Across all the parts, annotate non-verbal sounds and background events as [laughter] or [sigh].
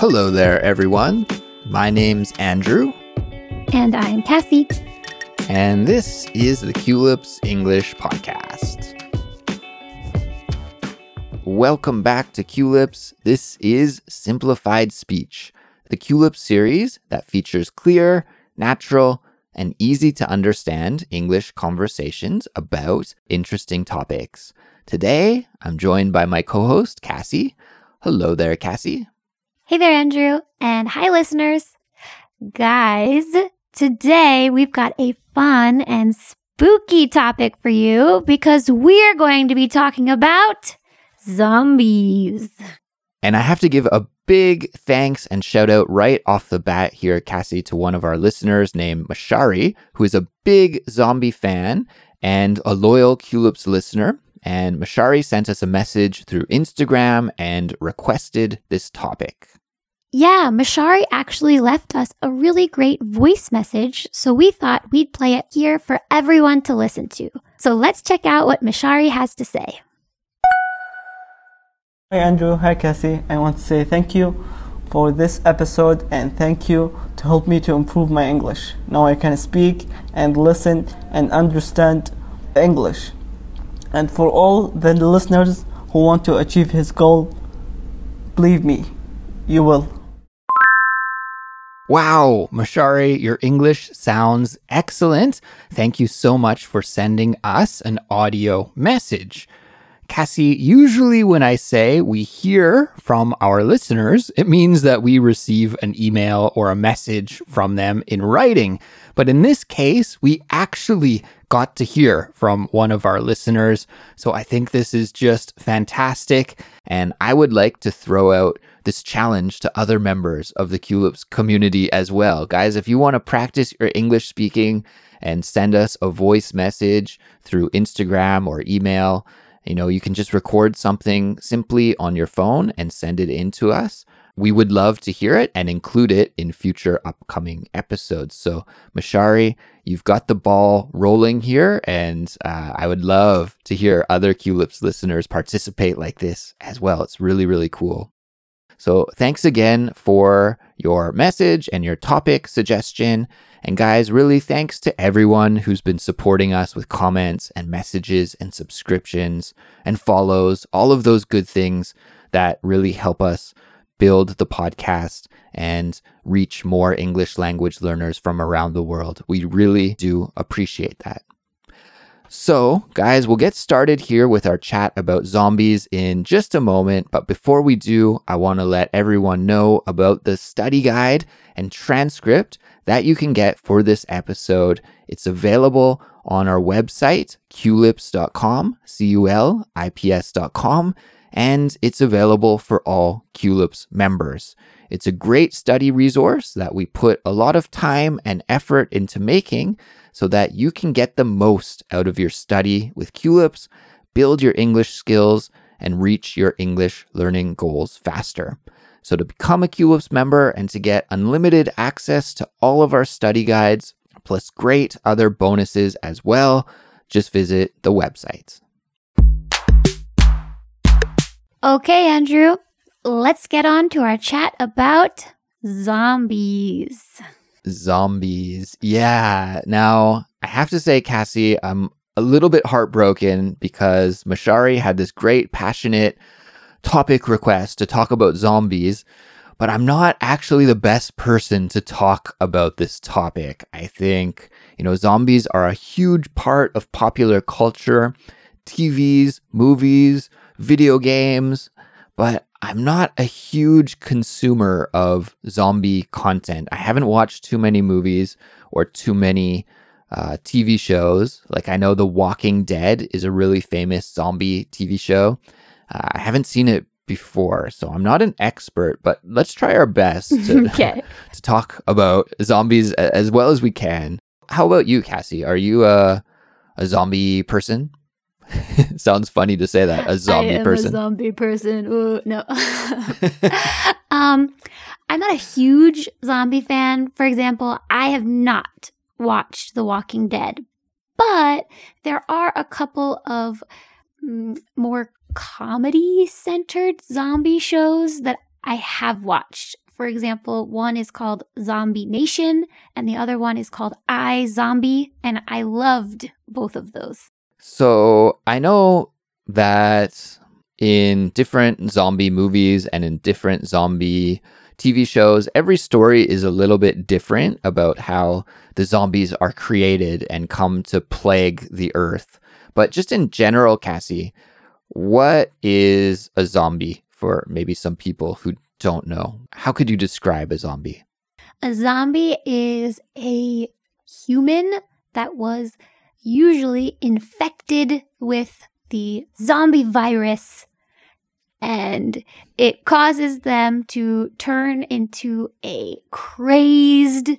Hello there, everyone. My name's Andrew, And I'm Kassy. and this is the Culips English Podcast. Welcome back to Culips. This is Simplified Speech, the Culips series that features clear, natural, and easy to understand English conversations about interesting topics. Today, I'm joined by my co host, Kassy. Hello there, Kassy. Hey there, Andrew. And hi, listeners. Guys, today we've got a fun and spooky topic for you because we're going to be talking about zombies. And I have to give a big thanks and shout out right off the bat here, Kassy, to one of our listeners named Mashari, who is a big zombie fan and a loyal Culips listener. And Mashari sent us a message through Instagram and requested this topic. Yeah, Mashari actually left us a really great voice message, so we thought we'd play it here for everyone to listen to. So let's check out what Mashari has to say. Hi Andrew, hi Kassy. I want to say thank you for this episode and thank you to help me to improve my English. Now I can speak and listen and understand English. And for all the listeners who want to achieve his goal, believe me, you will. Wow, Mashari, your English sounds excellent. Thank you so much for sending us an audio message. Kassy, usually when I say we hear from our listeners, it means that we receive an email or a message from them in writing. But in this case, we actually got to hear from one of our listeners. So I think this is just fantastic. And I would like to throw out this challenge to other members of the Culips community as well. Guys, if you want to practice your English speaking and send us a voice message through Instagram or email, you know, you can just record something simply on your phone and send it in to us. We would love to hear it and include it in future upcoming episodes. So, Mashari, you've got the ball rolling here, and uh, I would love to hear other Culips listeners participate like this as well. It's really, really cool. So, thanks again for your message and your topic suggestion. And, guys, really thanks to everyone who's been supporting us with comments and messages and subscriptions and follows, all of those good things that really help us build the podcast and reach more English language learners from around the world. We really do appreciate that. So, guys, we'll get started here with our chat about zombies in just a moment. But before we do, I want to let everyone know about the study guide and transcript that you can get for this episode. It's available on our website, culips.com, C U L I P S.com, and it's available for all Culips members. It's a great study resource that we put a lot of time and effort into making so that you can get the most out of your study with Culips, build your English skills, and reach your English learning goals faster. So, to become a Culips member and to get unlimited access to all of our study guides, plus great other bonuses as well, just visit the website. Okay, Andrew, let's get on to our chat about zombies. Zombies. Yeah. Now, I have to say, Kassy, I'm a little bit heartbroken because Mashari had this great, passionate topic request to talk about zombies, but I'm not actually the best person to talk about this topic. I think, you know, zombies are a huge part of popular culture, TVs, movies, video games, but I'm not a huge consumer of zombie content. I haven't watched too many movies or too many uh, TV shows. Like I know The Walking Dead is a really famous zombie TV show. Uh, I haven't seen it before, so I'm not an expert, but let's try our best to, [laughs] Okay. [laughs] to talk about zombies as well as we can. How about you, Kassy? Are you a, a zombie person? [laughs] Sounds funny to say that. A zombie I am person. a zombie person. Ooh, no. [laughs] [laughs] um, I'm not a huge zombie fan. For example, I have not watched The Walking Dead, but there are a couple of mm, more comedy centered zombie shows that I have watched. For example, one is called Zombie Nation and the other one is called iZombie. And I loved both of those. So I know that in different zombie movies and in different zombie TV shows, every story is a little bit different about how the zombies are created and come to plague the earth. But just in general, Kassy, what is a zombie for maybe some people who don't know? How could you describe a zombie? A zombie is a human that was usually infected with the zombie virus and it causes them to turn into a crazed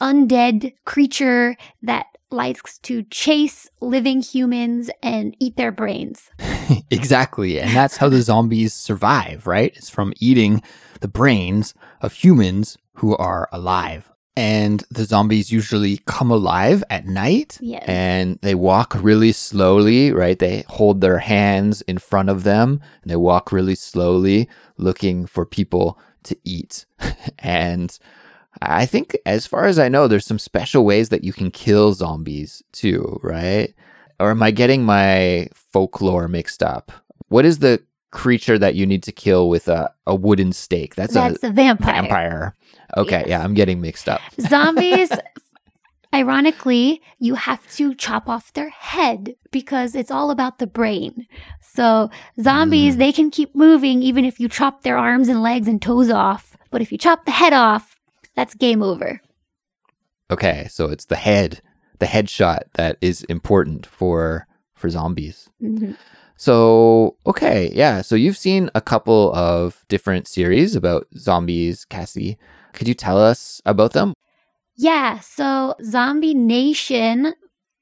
undead creature that likes to chase living humans and eat their brains. [laughs] exactly. And that's how the [laughs] zombies survive, right? It's from eating the brains of humans who are alive. And the zombies usually come alive at night Yes. and they walk really slowly, right? They hold their hands in front of them and they walk really slowly looking for people to eat. [laughs] and I think, as far as I know, there's some special ways that you can kill zombies too, right? Or am I getting my folklore mixed up? What is the creature that you need to kill with a, a wooden stake? That's, That's a a vampire. vampire. Okay, Yes. yeah, I'm getting mixed up. [laughs] Zombies, ironically, you have to chop off their head because it's all about the brain. So, zombies, Mm. they can keep moving even if you chop their arms and legs and toes off. But if you chop the head off, that's game over. Okay, so it's the head, the headshot that is important for for zombies. Mhm. So, okay, yeah. So you've seen a couple of different series about zombies, Kassy. Could you tell us about them? Yeah, so Zombie Nation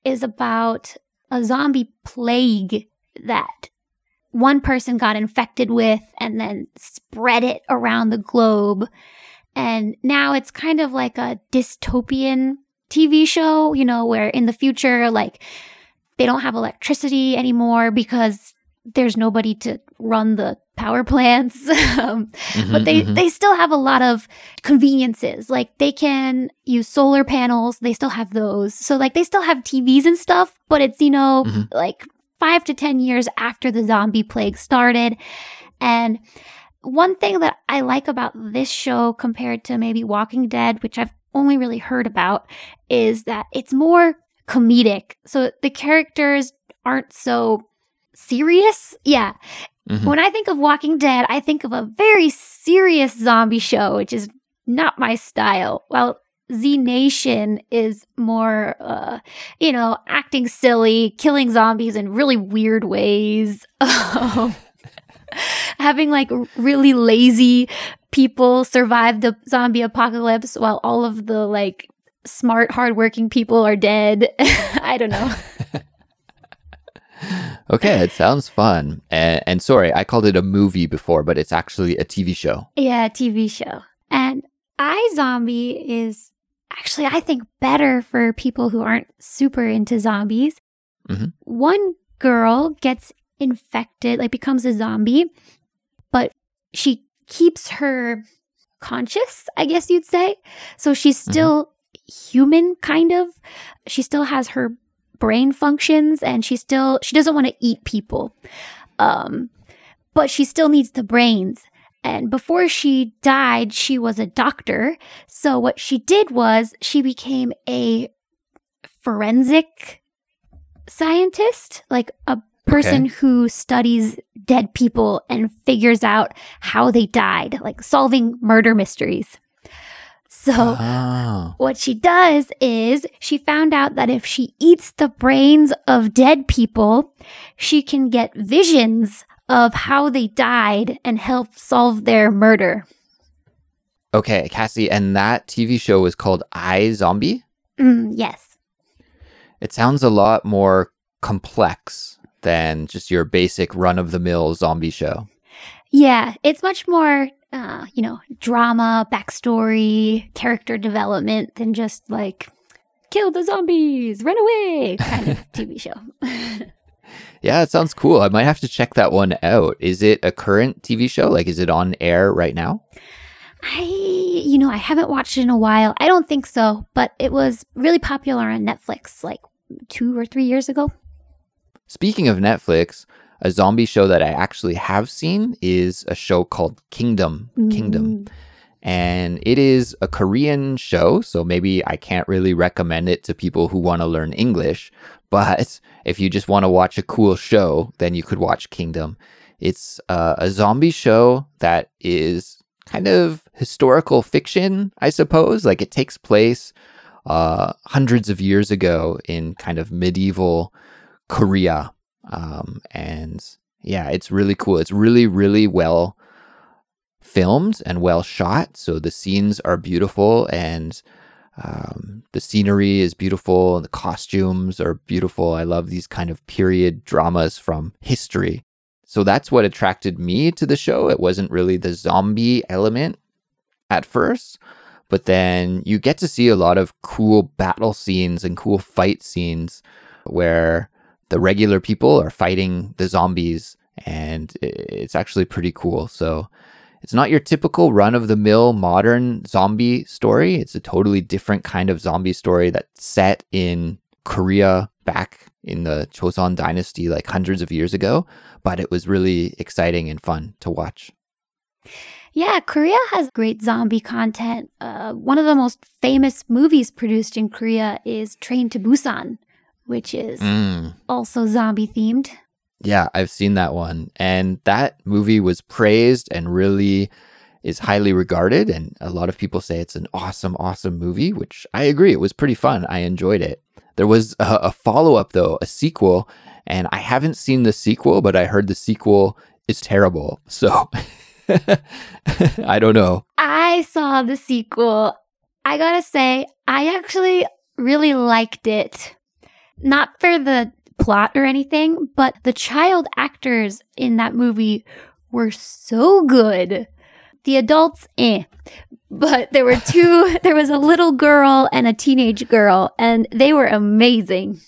is about a zombie plague that one person got infected with and then spread it around the globe. And now it's kind of like a dystopian TV show, you know, where in the future, like, they don't have electricity anymore because there's nobody to run the power plants. [laughs] um, but Mhm, they mhm. they still have a lot of conveniences like they can use solar panels they still have those so like they still have tvs and stuff but it's you know Mhm. like five to ten years after the zombie plague started and one thing that i like about this show compared to maybe walking dead which i've only really heard about is that it's more comedic so the characters aren't so serious yeah Mhm. when I think of Walking Dead, I think of a very serious zombie show, which is not my style. Well, Z Nation is more, uh, you know, acting silly, killing zombies in really weird ways. [laughs] Um, [laughs] Having like really lazy people survive the zombie apocalypse while all of the like smart, hardworking people are dead. [laughs] I don't know. [laughs] Okay, it sounds fun. And, and sorry, I called it a movie before, but it's actually a TV show. Yeah, TV show. And iZombie is actually, I think, better for people who aren't super into zombies. Mhm. One girl gets infected, like becomes a zombie, but she keeps her conscious, I guess you'd say. So she's still human, kind of. She still has her brain functions and she still she doesn't want to eat people. Um but she still needs the brains. And before she died she was a doctor. So what she did was she became a forensic scientist like a person who studies dead people and figures out how they died like solving murder mysteries so Oh. what she does is she found out that if she eats the brains of dead people, she can get visions of how they died and help solve their murder. Okay, Kassy, and that TV show is called iZombie. Mm, yes. It sounds a lot more complex than just your basic run of the mill zombie show. Yeah, it's much more, uh, you know, drama, backstory, character development than just like kill the zombies, run away kind of [laughs] TV show. [laughs] Yeah, it sounds cool. I might have to check that one out. Is it a current TV show? Like, is it on air right now? I, you know, I haven't watched it in a while. I don't think so, but it was really popular on Netflix like two or three years ago. Speaking of Netflix, a zombie show that I actually have seen is a show called Kingdom. Kingdom. Mm. And it is a Korean show, so maybe I can't really recommend it to people who want to learn English. But if you just want to watch a cool show, then you could watch Kingdom. It's uh, a zombie show that is kind of historical fiction, I suppose. Like it takes place uh, hundreds of years ago in kind of medieval Korea. Um, and yeah, it's really cool. It's really, really well filmed and well shot. So the scenes are beautiful and um, the scenery is beautiful and the costumes are beautiful. I love these kind of period dramas from history. So that's what attracted me to the show. It wasn't really the zombie element at first, but then you get to see a lot of cool battle scenes and cool fight scenes where the regular people are fighting the zombies and it's actually pretty cool. So it's not your typical run of the mill modern zombie story. It's a totally different kind of zombie story that's set in Korea back in the Joseon dynasty like hundreds of years ago, but it was really exciting and fun to watch. Yeah, Korea has great zombie content. Uh, one of the most famous movies produced in Korea is Train to Busan, which is Mm. also zombie themed. Yeah, I've seen that one. And that movie was praised and really is highly regarded. And a lot of people say it's an awesome, awesome movie, which I agree. It was pretty fun. I enjoyed it. There was a, a follow up, though, a sequel. And I haven't seen the sequel, but I heard the sequel is terrible. So [laughs] I don't know. I saw the sequel. I gotta say, I actually really liked it. Not for the plot or anything, but the child actors in that movie were so good. The adults, eh. But there were two, [laughs] there was a little girl and a teenage girl, and they were amazing.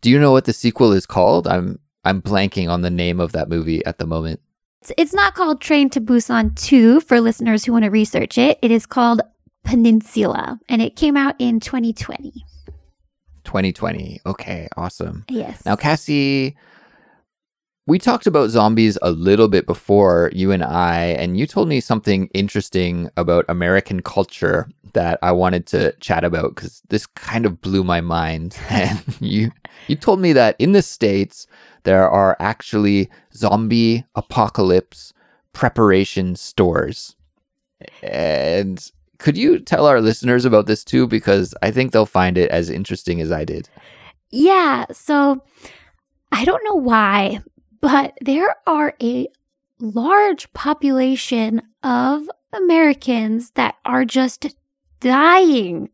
Do you know what the sequel is called? I'm I'm blanking on the name of that movie at the moment. It's, it's not called Train to Busan 2 for listeners who want to research it. It is called Peninsula, and it came out in 2020. 2020. Okay, awesome. Yes. Now, Kassy, we talked about zombies a little bit before, you and I, and you told me something interesting about American culture that I wanted to chat about because this kind of blew my mind. [laughs] And you you told me that in the States there are actually zombie apocalypse preparation stores. And could you tell our listeners about this too? Because I think they'll find it as interesting as I did. Yeah, so I don't know why, but there are a large population of Americans that are just dying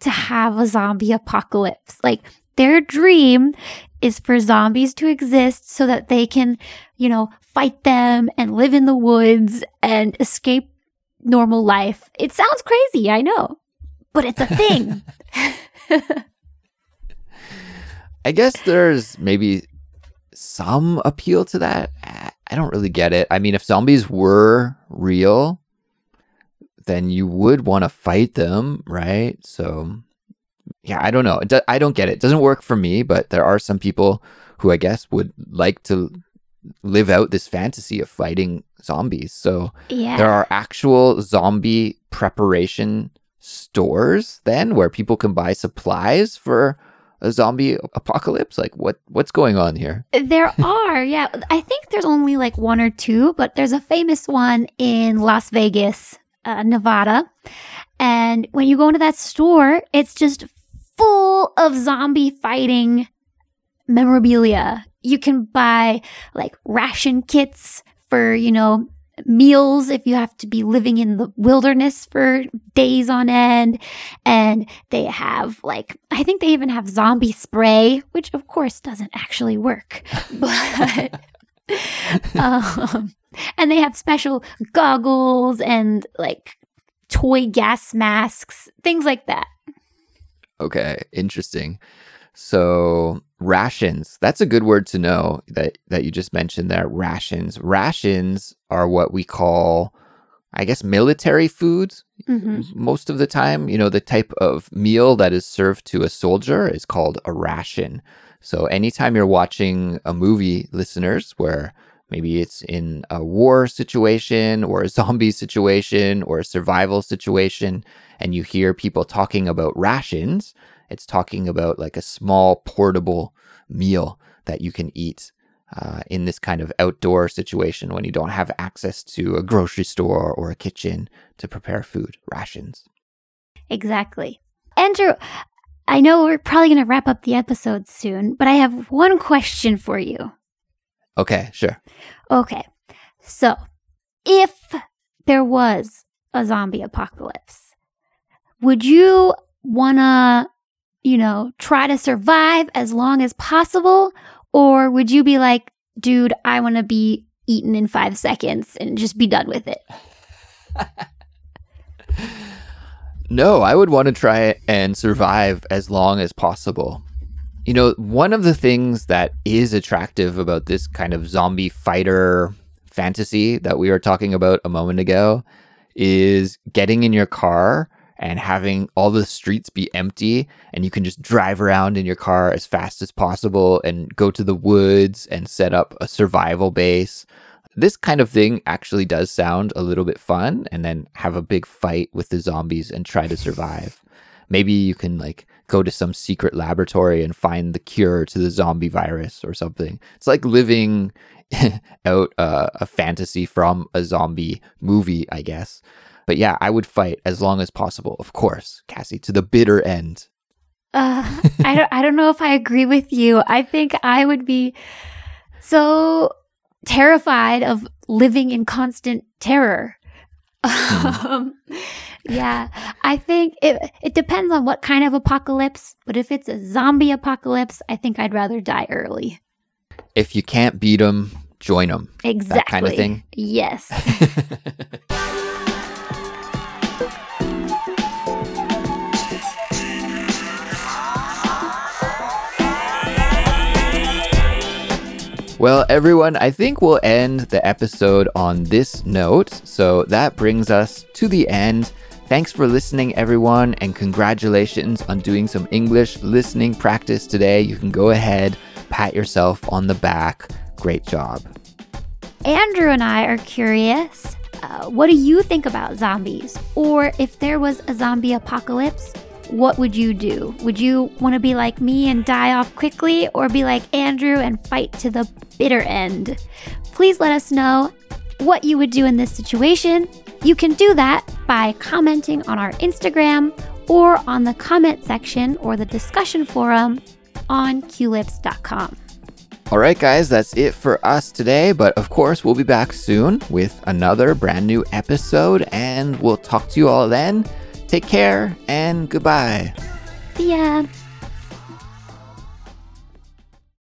to have a zombie apocalypse. Like their dream is for zombies to exist so that they can, you know, fight them and live in the woods and escape normal life. It sounds crazy, I know, but it's a thing. [laughs] I guess there's maybe some appeal to that. I- I don't really get it. I mean, if zombies were real, then you would want to fight them, right? So, yeah, I don't know. Do- I don't get it. It doesn't work for me, but there are some people who I guess would like to live out this fantasy of fighting zombies. So, yeah. there are actual zombie preparation stores then where people can buy supplies for a zombie apocalypse like what what's going on here There [laughs] are, yeah. I think there's only like one or two, but there's a famous one in Las Vegas, uh, Nevada. And when you go into that store, it's just full of zombie fighting memorabilia. You can buy like ration kits for, you know, meals if you have to be living in the wilderness for days on end. And they have like, I think they even have zombie spray, which of course doesn't actually work. [laughs] But, [laughs] um, and they have special goggles and like toy gas masks, things like that. okay interesting so rations that's a good word to know that that you just mentioned there rations rations are what we call I guess, military foods hmm most of the time. You know, the type of meal that is served to a soldier is called a ration. So, anytime you're watching a movie, listeners, where maybe it's in a war situation or a [laughs] zombie situation or a survival situation, and you hear people talking about rations, it's talking about like a small portable meal that you can eat uh, in this kind of outdoor situation when you don't have access to a grocery store or a kitchen to prepare food, rations. Exactly. Andrew, I know we're probably going to wrap up the episode soon, but I have one question for you. Okay, sure. Okay. So, if there was a zombie apocalypse, would you want to, you know, try to survive as long as possible? Or would you be like, dude, I want to be eaten in five seconds and just be done with it? [laughs] No, I would want to try and survive as long as possible. You know, one of the things that is attractive about this kind of zombie fighter fantasy that we were talking about a moment ago is getting in your car and having all the streets be empty and you can just drive around in your car as fast as possible and go to the woods and set up a survival base. This kind of thing actually does sound a little bit fun and then have a big fight with the zombies and try to survive. Maybe you can like go to some secret laboratory and find the cure to the zombie virus or something. It's like living [laughs] out uh, a fantasy from a zombie movie, I guess. But yeah, I would fight as long as possible, of course, Kassy, to the bitter end. Uh, [laughs] I don't. I don't know if I agree with you. I think I would be so terrified of living in constant terror. Um, yeah, I think it. It depends on what kind of apocalypse. But if it's a zombie apocalypse, I think I'd rather die early. If you can't beat them, join them. Exactly. That kind of thing. Yes. [laughs] Well, everyone, I think we'll end the episode on this note. So that brings us to the end. Thanks for listening, everyone, and congratulations on doing some English listening practice today. You can go ahead, pat yourself on the back. Great job. Andrew and I are curious. Uh, what do you think about zombies? Or if there was a zombie apocalypse, what would you do? Would you want to be like me and die off quickly, or be like Andrew and fight to the bitter end? Please let us know what you would do in this situation. You can do that by commenting on our Instagram or on the comment section or the discussion forum on culips.com. All right, guys, that's it for us today. But of course, we'll be back soon with another brand new episode, and we'll talk to you all then. Take care and goodbye. See ya.